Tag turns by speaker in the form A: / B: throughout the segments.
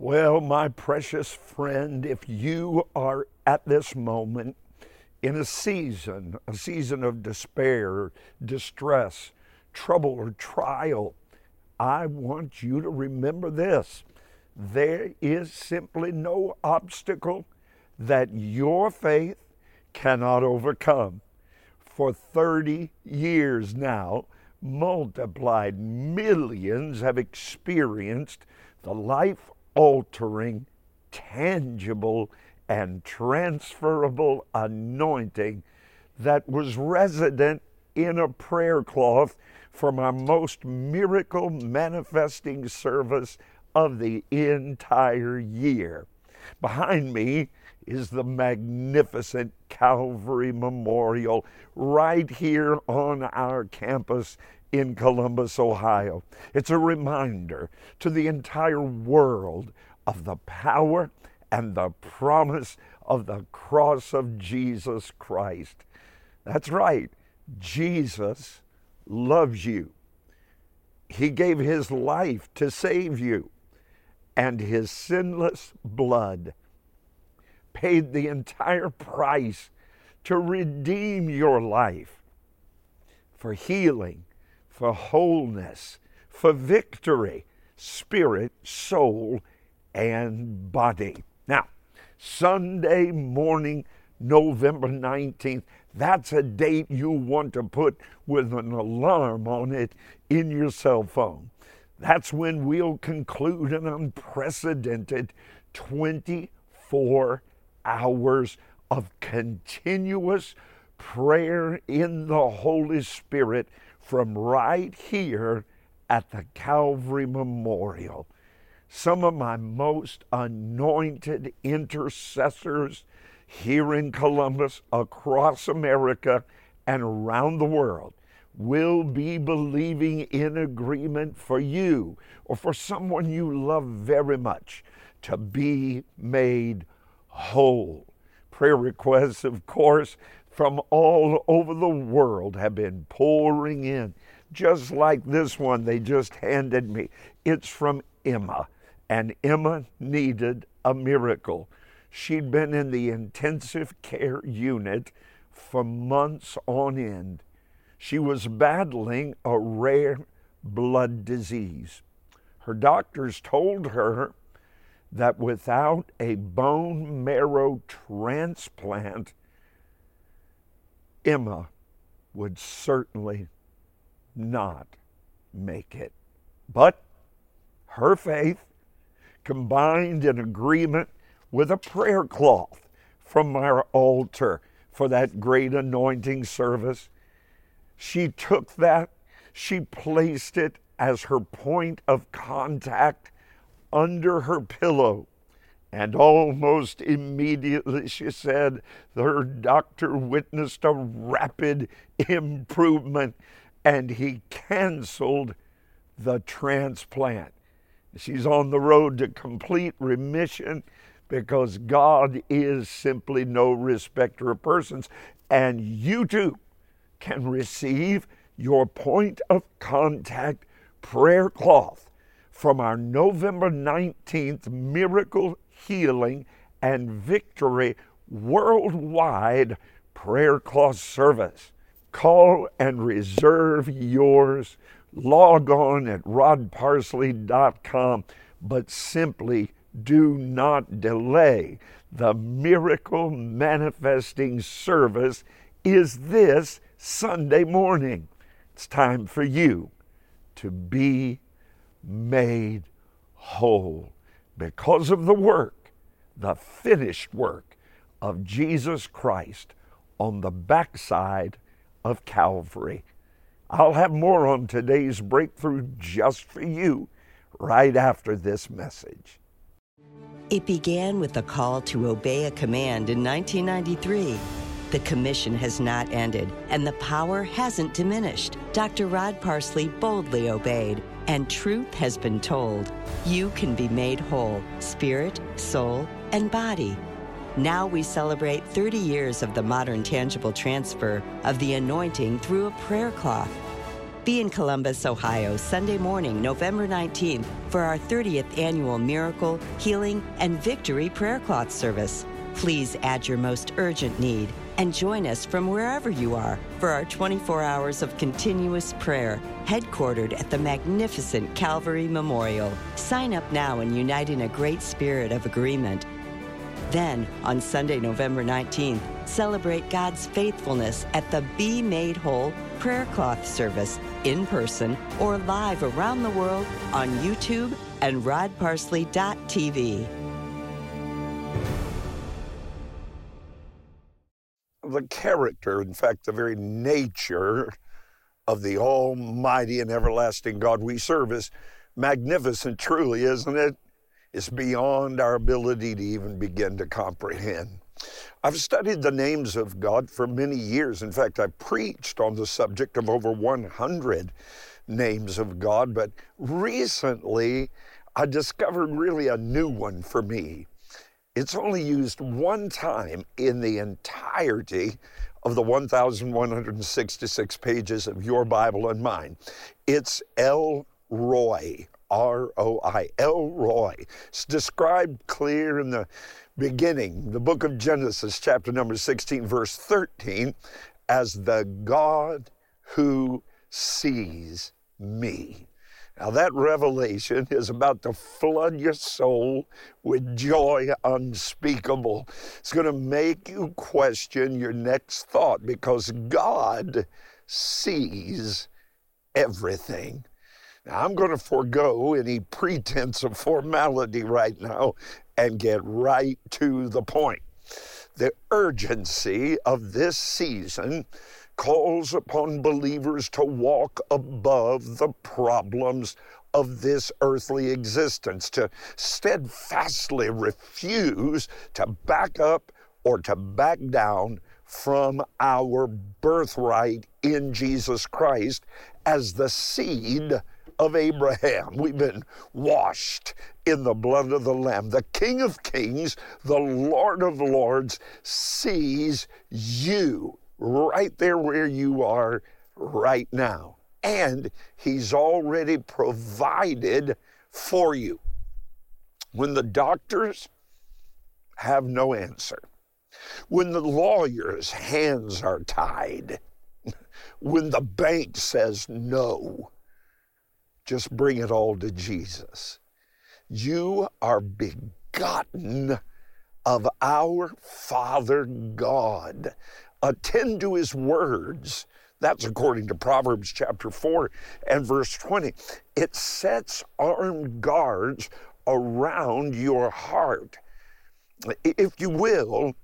A: Well, my precious friend, if you are at this moment in a season, a season of despair, distress, trouble, or trial, I want you to remember this. There is simply no obstacle that your faith cannot overcome. For 30 years now, multiplied millions have experienced the life altering, tangible, and transferable anointing that was resident in a prayer cloth from our most miracle manifesting service of the entire year. Behind me is the magnificent Calvary Memorial right here on our campus in Columbus, Ohio. It's a reminder to the entire world of the power and the promise of the cross of Jesus Christ. That's right, Jesus loves you. He gave his life to save you, and his sinless blood paid the entire price to redeem your life for healing for wholeness, for victory, spirit, soul, and body. Now, Sunday morning, November 19th, that's a date you want to put with an alarm on it in your cell phone. That's when we'll conclude an unprecedented 24 hours of continuous prayer in the Holy Spirit from right here at the Calvary Memorial. Some of my most anointed intercessors here in Columbus, across America, and around the world will be believing in agreement for you or for someone you love very much to be made whole. Prayer requests, of course, from all over the world have been pouring in, just like this one they just handed me. It's from Emma, and Emma needed a miracle. She'd been in the intensive care unit for months on end. She was battling a rare blood disease. Her doctors told her that without a bone marrow transplant, Emma would certainly not make it. But her faith, combined in agreement with a prayer cloth from our altar for that great anointing service, she took that, she placed it as her point of contact under her pillow and almost immediately, she said, her doctor witnessed a rapid improvement and he canceled the transplant. She's on the road to complete remission because God is simply no respecter of persons. And you too can receive your point of contact prayer cloth from our November 19th Miracle healing, and victory worldwide prayer cloth service. Call and reserve yours. Log on at rodparsley.com, but simply do not delay. The miracle manifesting service is this Sunday morning. It's time for you to be made whole because of the work, the finished work of Jesus Christ on the backside of Calvary. I'll have more on today's breakthrough just for you right after this message.
B: It began with a call to obey a command in 1993. The commission has not ended, and the power hasn't diminished. Dr. Rod Parsley boldly obeyed and truth has been told, you can be made whole, spirit, soul, and body. Now we celebrate 30 years of the modern tangible transfer of the anointing through a prayer cloth. Be in Columbus, Ohio, Sunday morning, November 19th, for our 30th annual Miracle, Healing, and Victory Prayer Cloth service. Please add your most urgent need and join us from wherever you are for our 24 hours of continuous prayer, headquartered at the magnificent Calvary Memorial. Sign up now and unite in a great spirit of agreement. Then, on Sunday, November 19th, celebrate God's faithfulness at the Be Made Whole prayer cloth service in person or live around the world on YouTube and rodparsley.tv.
A: The character, in fact, the very nature of the Almighty and everlasting God we serve is magnificent, truly, isn't it? It's beyond our ability to even begin to comprehend. I've studied the names of God for many years. In fact, I preached on the subject of over 100 names of God, but recently I discovered really a new one for me. It's only used one time in the entirety of the 1,166 pages of your Bible and mine. It's El Roi, R O I, El Roi. It's described clear in the beginning, the book of Genesis, chapter number 16, verse 13, as the God who sees me. Now, that revelation is about to flood your soul with joy unspeakable. It's going to make you question your next thought because God sees everything. Now, I'm going to forego any pretense of formality right now and get right to the point. The urgency of this season calls upon believers to walk above the problems of this earthly existence, to steadfastly refuse to back up or to back down from our birthright in Jesus Christ as the seed of Abraham. We've been washed in the blood of the Lamb. The King of Kings, the Lord of Lords, sees you right there where you are right now. And He's already provided for you. When the doctors have no answer, when the lawyer's hands are tied, when the bank says no, just bring it all to Jesus. You are begotten of our Father God. Attend to his words. That's according to Proverbs chapter 4 and verse 20. It sets armed guards around your heart. If you will,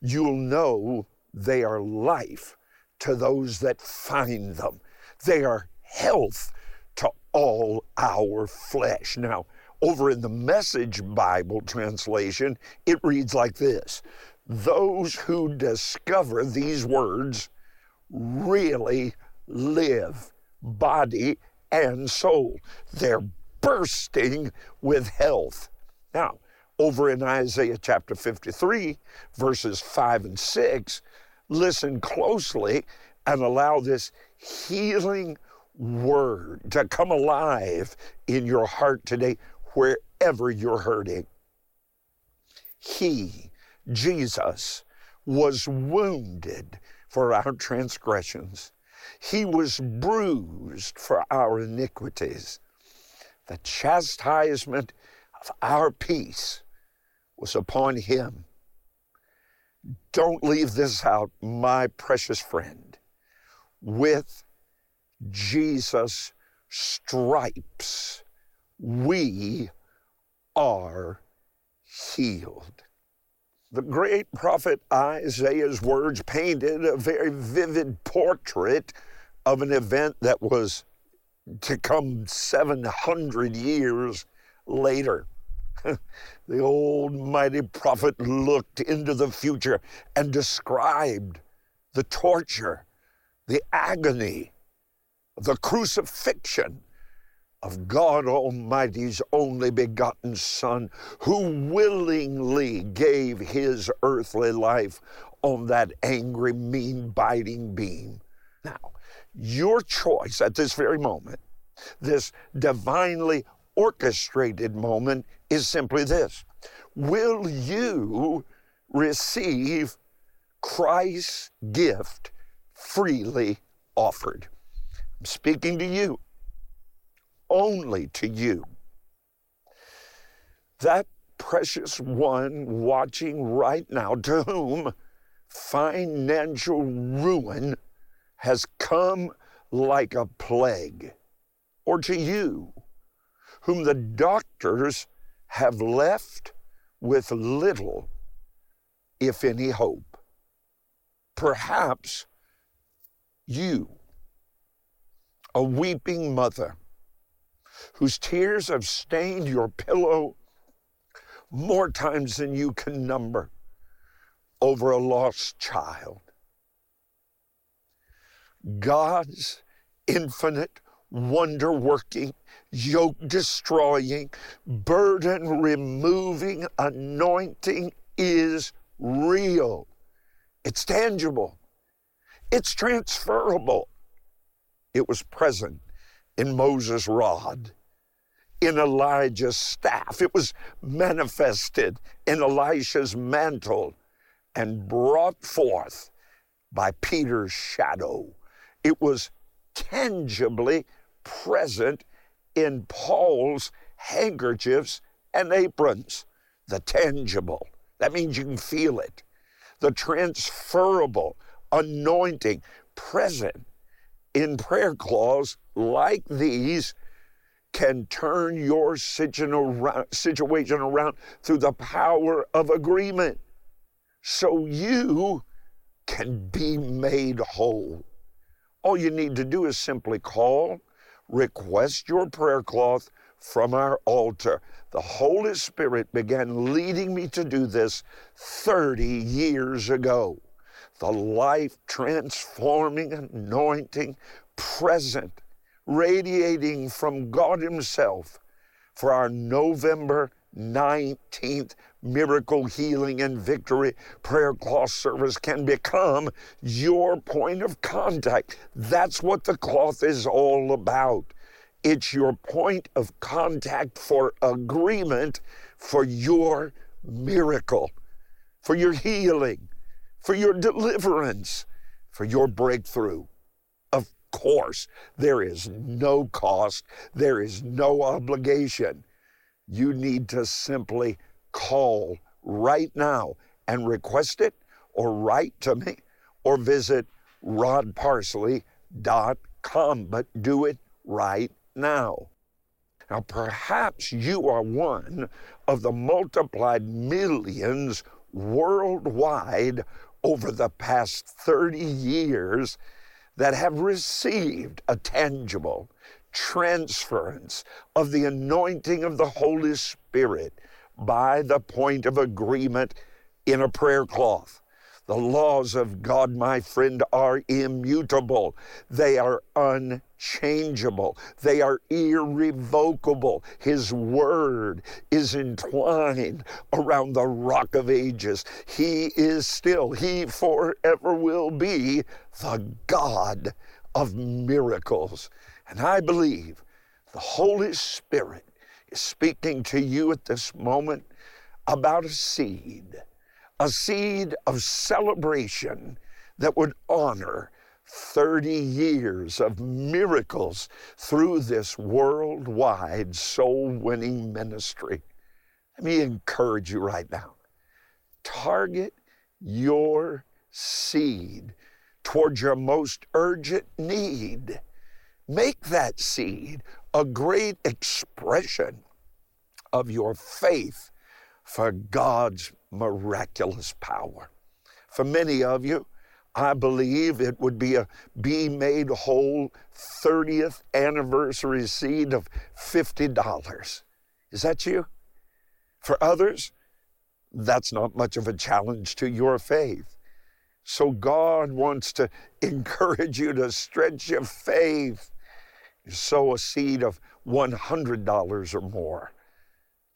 A: you'll know they are life to those that find them. They are health to all our flesh. Now, over in the Message Bible translation, it reads like this Those who discover these words really live, body and soul. They're bursting with health. Now, over in Isaiah chapter 53, verses 5 and 6, listen closely and allow this healing word to come alive in your heart today, wherever you're hurting. He, Jesus, was wounded for our transgressions. He was bruised for our iniquities. The chastisement of our peace was upon him. Don't leave this out, my precious friend. With Jesus' stripes, we are healed. The great prophet Isaiah's words painted a very vivid portrait of an event that was to come 700 years later. the old mighty prophet looked into the future and described the torture, the agony, the crucifixion of God Almighty's only begotten Son, who willingly gave his earthly life on that angry, mean, biting beam. Now, your choice at this very moment, this divinely orchestrated moment, is simply this Will you receive Christ's gift freely offered? I'm speaking to you, only to you. That precious one watching right now, to whom financial ruin has come like a plague, or to you, whom the doctors have left with little, if any, hope. Perhaps you, a weeping mother, whose tears have stained your pillow more times than you can number over a lost child. God's infinite, wonder working, yoke destroying, burden removing anointing is real. It's tangible. It's transferable. It was present in Moses' rod, in Elijah's staff. It was manifested in Elisha's mantle and brought forth by Peter's shadow. It was tangibly present in Paul's handkerchiefs and aprons. The tangible. That means you can feel it. The transferable anointing present in prayer cloths like these can turn your situation around through the power of agreement so you can be made whole. All you need to do is simply call, request your prayer cloth from our altar. The Holy Spirit began leading me to do this 30 years ago. The life transforming anointing present, radiating from God Himself for our November 19th miracle healing and victory prayer cloth service can become your point of contact. That's what the cloth is all about. It's your point of contact for agreement for your miracle, for your healing, for your deliverance, for your breakthrough. Course, there is no cost, there is no obligation you need to simply call right now and request it or write to me or visit rodparsley.com. But do it right now. Now, perhaps you are one of the multiplied millions worldwide over the past 30 years that have received a tangible, transference of the anointing of the Holy Spirit by the point of agreement in a prayer cloth. The laws of God, my friend, are immutable. They are unchangeable. They are irrevocable. His word is entwined around the rock of ages. He is still, He forever will be the God of miracles. And I believe the Holy Spirit is speaking to you at this moment about a seed, a seed of celebration that would honor 30 years of miracles through this worldwide soul winning ministry. Let me encourage you right now. Target your seed towards your most urgent need. Make that seed a great expression of your faith for God's miraculous power. For many of you, I believe it would be a Be Made Whole 30th anniversary seed of $50. Is that you? For others, that's not much of a challenge to your faith. So God wants to encourage you to stretch your faith sow a seed of $100 or more.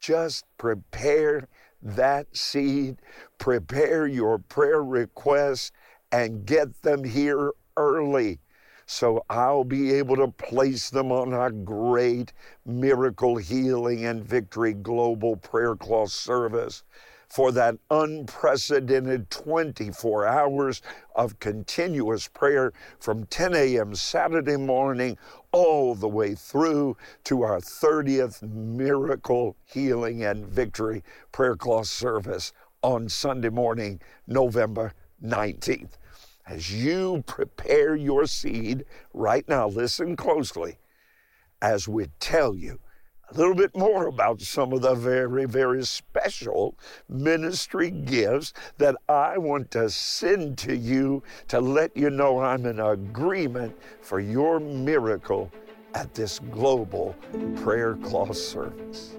A: Just prepare that seed, prepare your prayer requests, and get them here early. So I'll be able to place them on our great miracle healing and victory global prayer cloth service for that unprecedented 24 hours of continuous prayer from 10 a.m. Saturday morning all the way through to our 30th miracle healing and victory prayer cloth service on Sunday morning, November 19th. As you prepare your seed right now, listen closely as we tell you a little bit more about some of the very, very special ministry gifts that I want to send to you to let you know I'm in agreement for your miracle at this global prayer cloth service.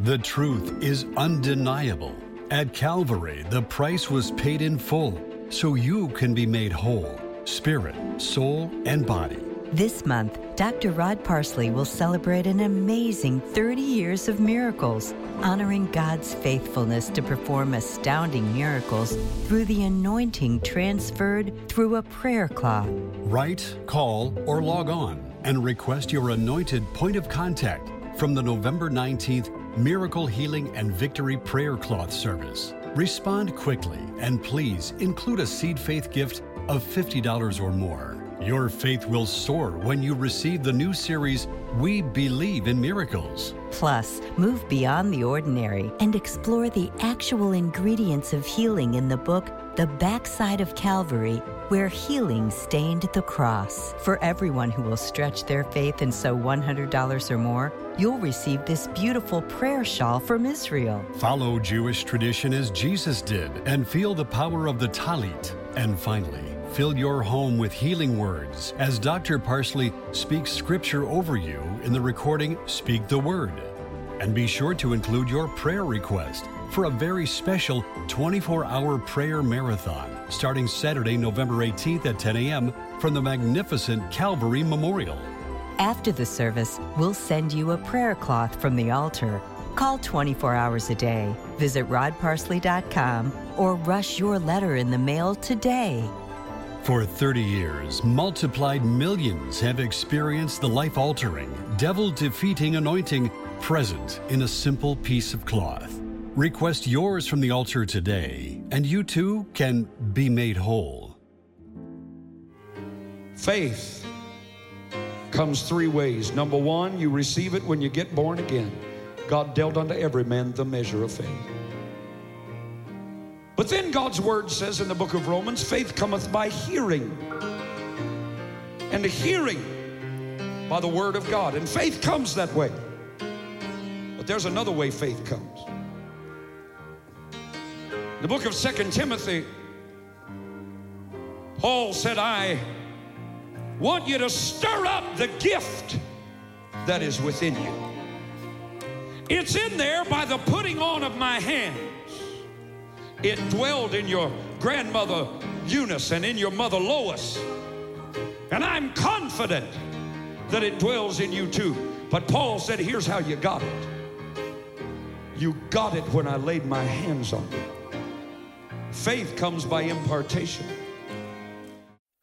C: The truth is undeniable. At Calvary, the price was paid in full so you can be made whole, spirit, soul, and body.
B: This month, Dr. Rod Parsley will celebrate an amazing 30 years of miracles, honoring God's faithfulness to perform astounding miracles through the anointing transferred through a prayer cloth.
C: Write, call, or log on and request your anointed point of contact from the November 19th Miracle Healing and Victory Prayer Cloth Service. Respond quickly and please include a seed faith gift of $50 or more. Your faith will soar when you receive the new series, We Believe in Miracles.
B: Plus, move beyond the ordinary and explore the actual ingredients of healing in the book, The Backside of Calvary, where healing stained the cross. For everyone who will stretch their faith and sow $100 or more, you'll receive this beautiful prayer shawl from Israel.
C: Follow Jewish tradition as Jesus did and feel the power of the tallit. And finally, Fill your home with healing words as Dr. Parsley speaks scripture over you in the recording Speak the Word. And be sure to include your prayer request for a very special 24 hour prayer marathon starting Saturday, November 18th at 10 a.m. from the magnificent Calvary Memorial.
B: After the service, we'll send you a prayer cloth from the altar. Call 24 hours a day, visit rodparsley.com, or rush your letter in the mail today.
C: For 30 years, multiplied millions have experienced the life altering, devil defeating anointing present in a simple piece of cloth. Request yours from the altar today, and you too can be made whole.
D: Faith comes three ways. Number one, you receive it when you get born again. God dealt unto every man the measure of faith. But then God's word says in the book of Romans, faith cometh by hearing, and hearing by the word of God. And faith comes that way. But there's another way faith comes. In The book of Second Timothy, Paul said, I want you to stir up the gift that is within you. It's in there by the putting on of my hands. It dwelled in your grandmother Eunice and in your mother Lois. And I'm confident that it dwells in you too. But Paul said, here's how you got it. You got it when I laid my hands on you. Faith comes by impartation.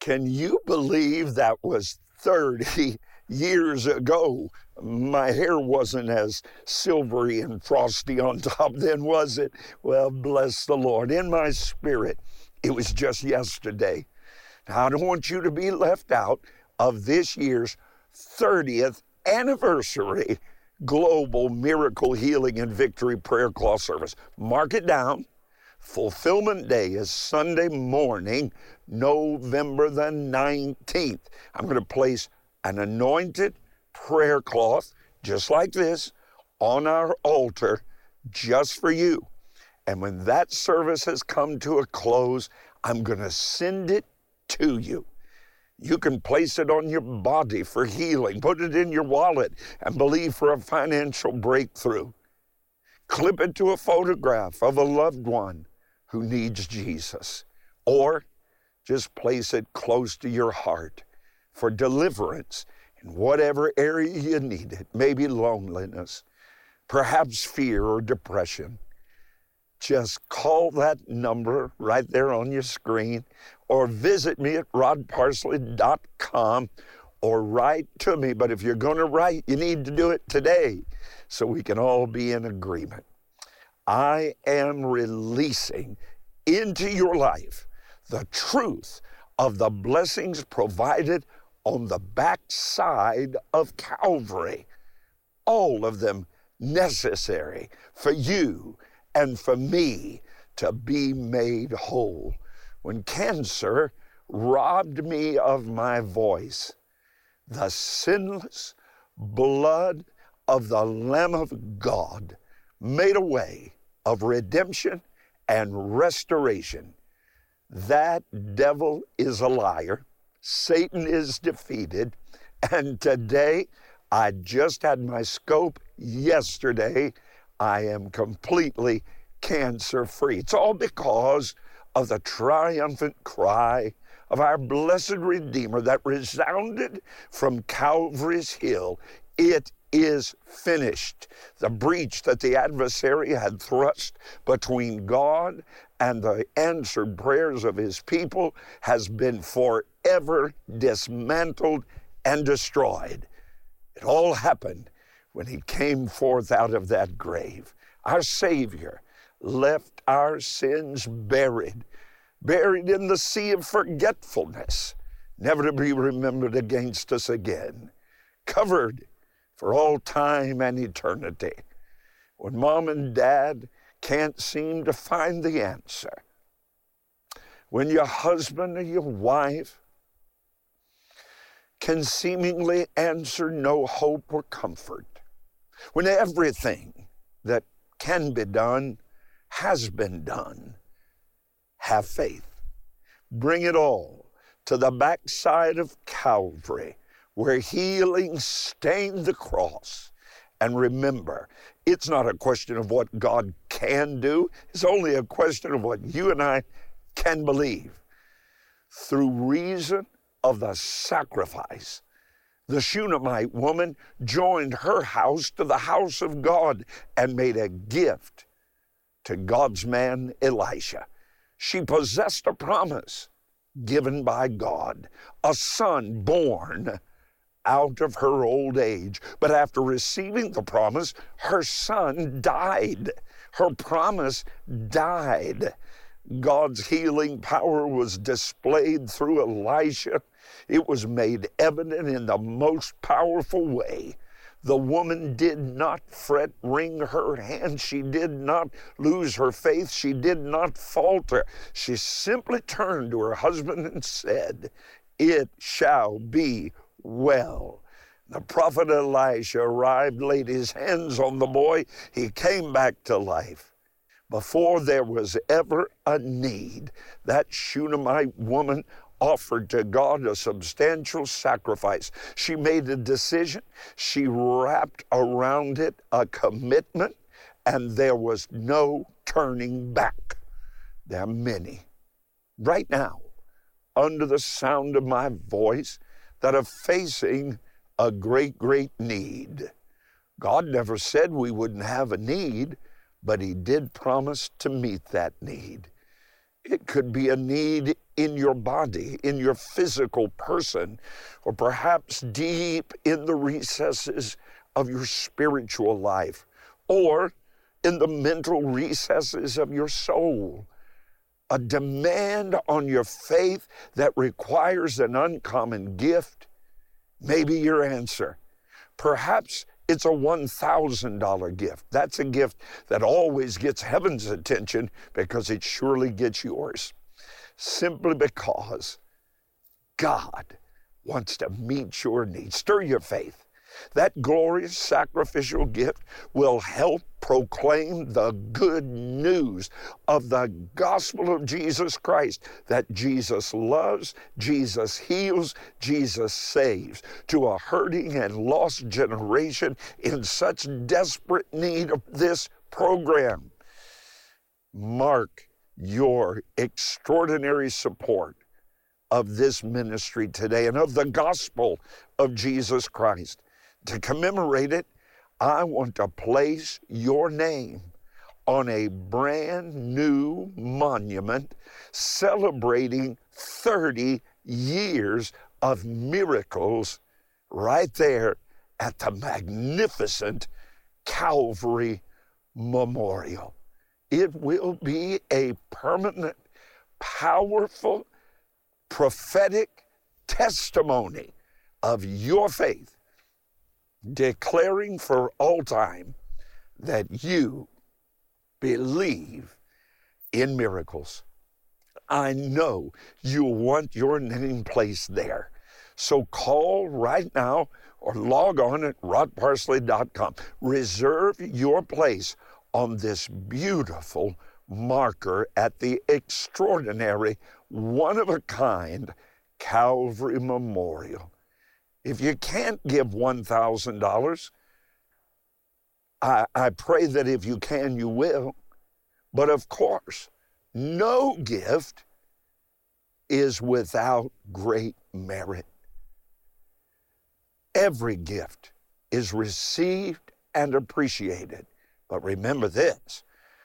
A: Can you believe that was 30 years ago? My hair wasn't as silvery and frosty on top then, was it? Well, bless the Lord. In my spirit, it was just yesterday. Now, I don't want you to be left out of this year's 30th anniversary Global Miracle Healing and Victory Prayer Cloth Service. Mark it down. Fulfillment Day is Sunday morning, November the 19th. I'm going to place an anointed prayer cloth, just like this, on our altar just for you. And when that service has come to a close, I'm going to send it to you. You can place it on your body for healing, put it in your wallet, and believe for a financial breakthrough. Clip it to a photograph of a loved one who needs Jesus. Or just place it close to your heart for deliverance in whatever area you need it. Maybe loneliness, perhaps fear or depression. just call that number right there on your screen or visit me at rodparsley.com or write to me. But if you're going to write, you need to do it today so we can all be in agreement. I am releasing into your life the truth of the blessings provided on the backside of Calvary. All of them necessary for you and for me to be made whole. When cancer robbed me of my voice, the sinless blood of the Lamb of God made a way of redemption and restoration. That devil is a liar. Satan is defeated. And today, I just had my scope yesterday. I am completely cancer free. It's all because of the triumphant cry of our blessed Redeemer that resounded from Calvary's Hill. It is finished. The breach that the adversary had thrust between God and the answered prayers of his people has been forever dismantled and destroyed. It all happened when he came forth out of that grave. Our Savior left our sins buried, buried in the sea of forgetfulness, never to be remembered against us again, covered for all time and eternity. When mom and dad can't seem to find the answer, when your husband or your wife can seemingly answer no hope or comfort, when everything that can be done has been done, have faith. Bring it all to the backside of Calvary where healing stained the cross. And remember, it's not a question of what God can do, it's only a question of what you and I can believe. Through reason of the sacrifice, the Shunammite woman joined her house to the house of God and made a gift to God's man Elisha. She possessed a promise given by God, a son born out of her old age. But after receiving the promise, her son died. Her promise died. God's healing power was displayed through Elisha. It was made evident in the most powerful way. The woman did not fret, wring her hands. She did not lose her faith. She did not falter. She simply turned to her husband and said, It shall be well. The prophet Elisha arrived, laid his hands on the boy. He came back to life. Before there was ever a need, that Shunammite woman offered to God a substantial sacrifice. She made a decision, she wrapped around it a commitment, and there was no turning back. There are many right now, under the sound of my voice, that are facing a great, great need. God never said we wouldn't have a need, but He did promise to meet that need. It could be a need in your body, in your physical person, or perhaps deep in the recesses of your spiritual life, or in the mental recesses of your soul a demand on your faith that requires an uncommon gift, maybe your answer. Perhaps it's a $1,000 gift. That's a gift that always gets heaven's attention because it surely gets yours. Simply because God wants to meet your needs. Stir your faith. That glorious sacrificial gift will help proclaim the good news of the gospel of Jesus Christ that Jesus loves, Jesus heals, Jesus saves to a hurting and lost generation in such desperate need of this program. Mark your extraordinary support of this ministry today and of the gospel of Jesus Christ to commemorate it, I want to place your name on a brand new monument celebrating 30 years of miracles right there at the magnificent Calvary Memorial. It will be a permanent, powerful, prophetic testimony of your faith, declaring for all time that you believe in miracles. I know you want your name placed there. So call right now or log on at rodparsley.com. Reserve your place on this beautiful marker at the extraordinary, one of a kind Calvary Memorial. If you can't give $1,000, I, I pray that if you can, you will. But of course, no gift is without great merit. Every gift is received and appreciated. But remember this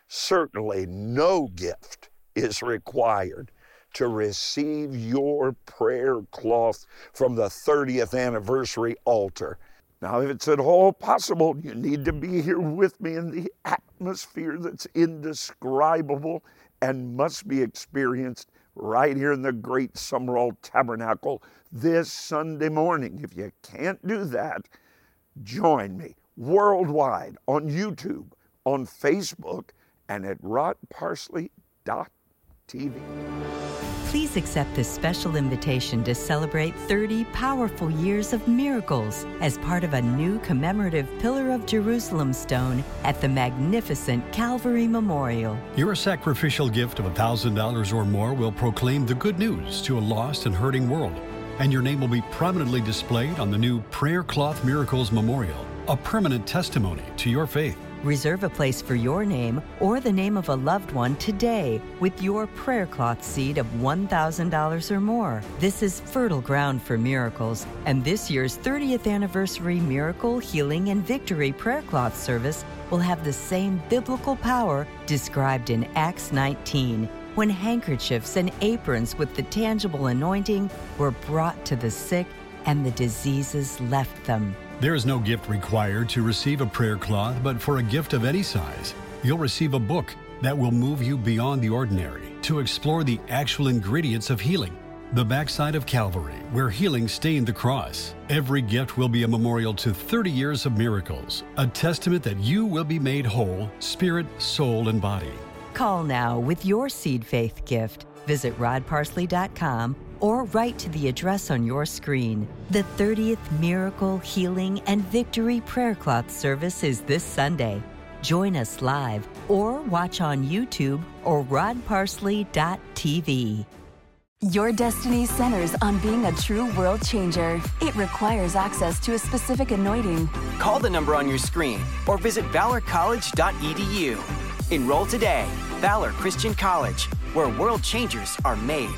A: certainly no gift is required to receive your prayer cloth from the 30th anniversary altar. Now, if it's at all possible, you need to be here with me in the atmosphere that's indescribable and must be experienced right here in the great Summerall Tabernacle this Sunday morning. If you can't do that, join me worldwide on YouTube, on Facebook, and at rodparsley.tv.
B: Please accept this special invitation to celebrate 30 powerful years of miracles as part of a new commemorative Pillar of Jerusalem stone at the magnificent Calvary Memorial.
C: Your sacrificial gift of $1,000 or more will proclaim the good news to a lost and hurting world, and your name will be prominently displayed on the new Prayer Cloth Miracles Memorial, a permanent testimony to your faith.
B: Reserve a place for your name or the name of a loved one today with your prayer cloth seed of $1,000 or more. This is fertile ground for miracles, and this year's 30th anniversary Miracle, Healing, and Victory prayer cloth service will have the same biblical power described in Acts 19 when handkerchiefs and aprons with the tangible anointing were brought to the sick and the diseases left them.
C: There is no gift required to receive a prayer cloth, but for a gift of any size, you'll receive a book that will move you beyond the ordinary to explore the actual ingredients of healing. The backside of Calvary, where healing stained the cross. Every gift will be a memorial to 30 years of miracles, a testament that you will be made whole, spirit, soul, and body.
B: Call now with your seed faith gift. Visit rodparsley.com or write to the address on your screen. The 30th Miracle, Healing, and Victory Prayer Cloth service is this Sunday. Join us live or watch on YouTube or rodparsley.tv.
E: Your destiny centers on being a true world changer. It requires access to a specific anointing.
F: Call the number on your screen or visit valorcollege.edu. Enroll today. Valor Christian College, where world changers are made.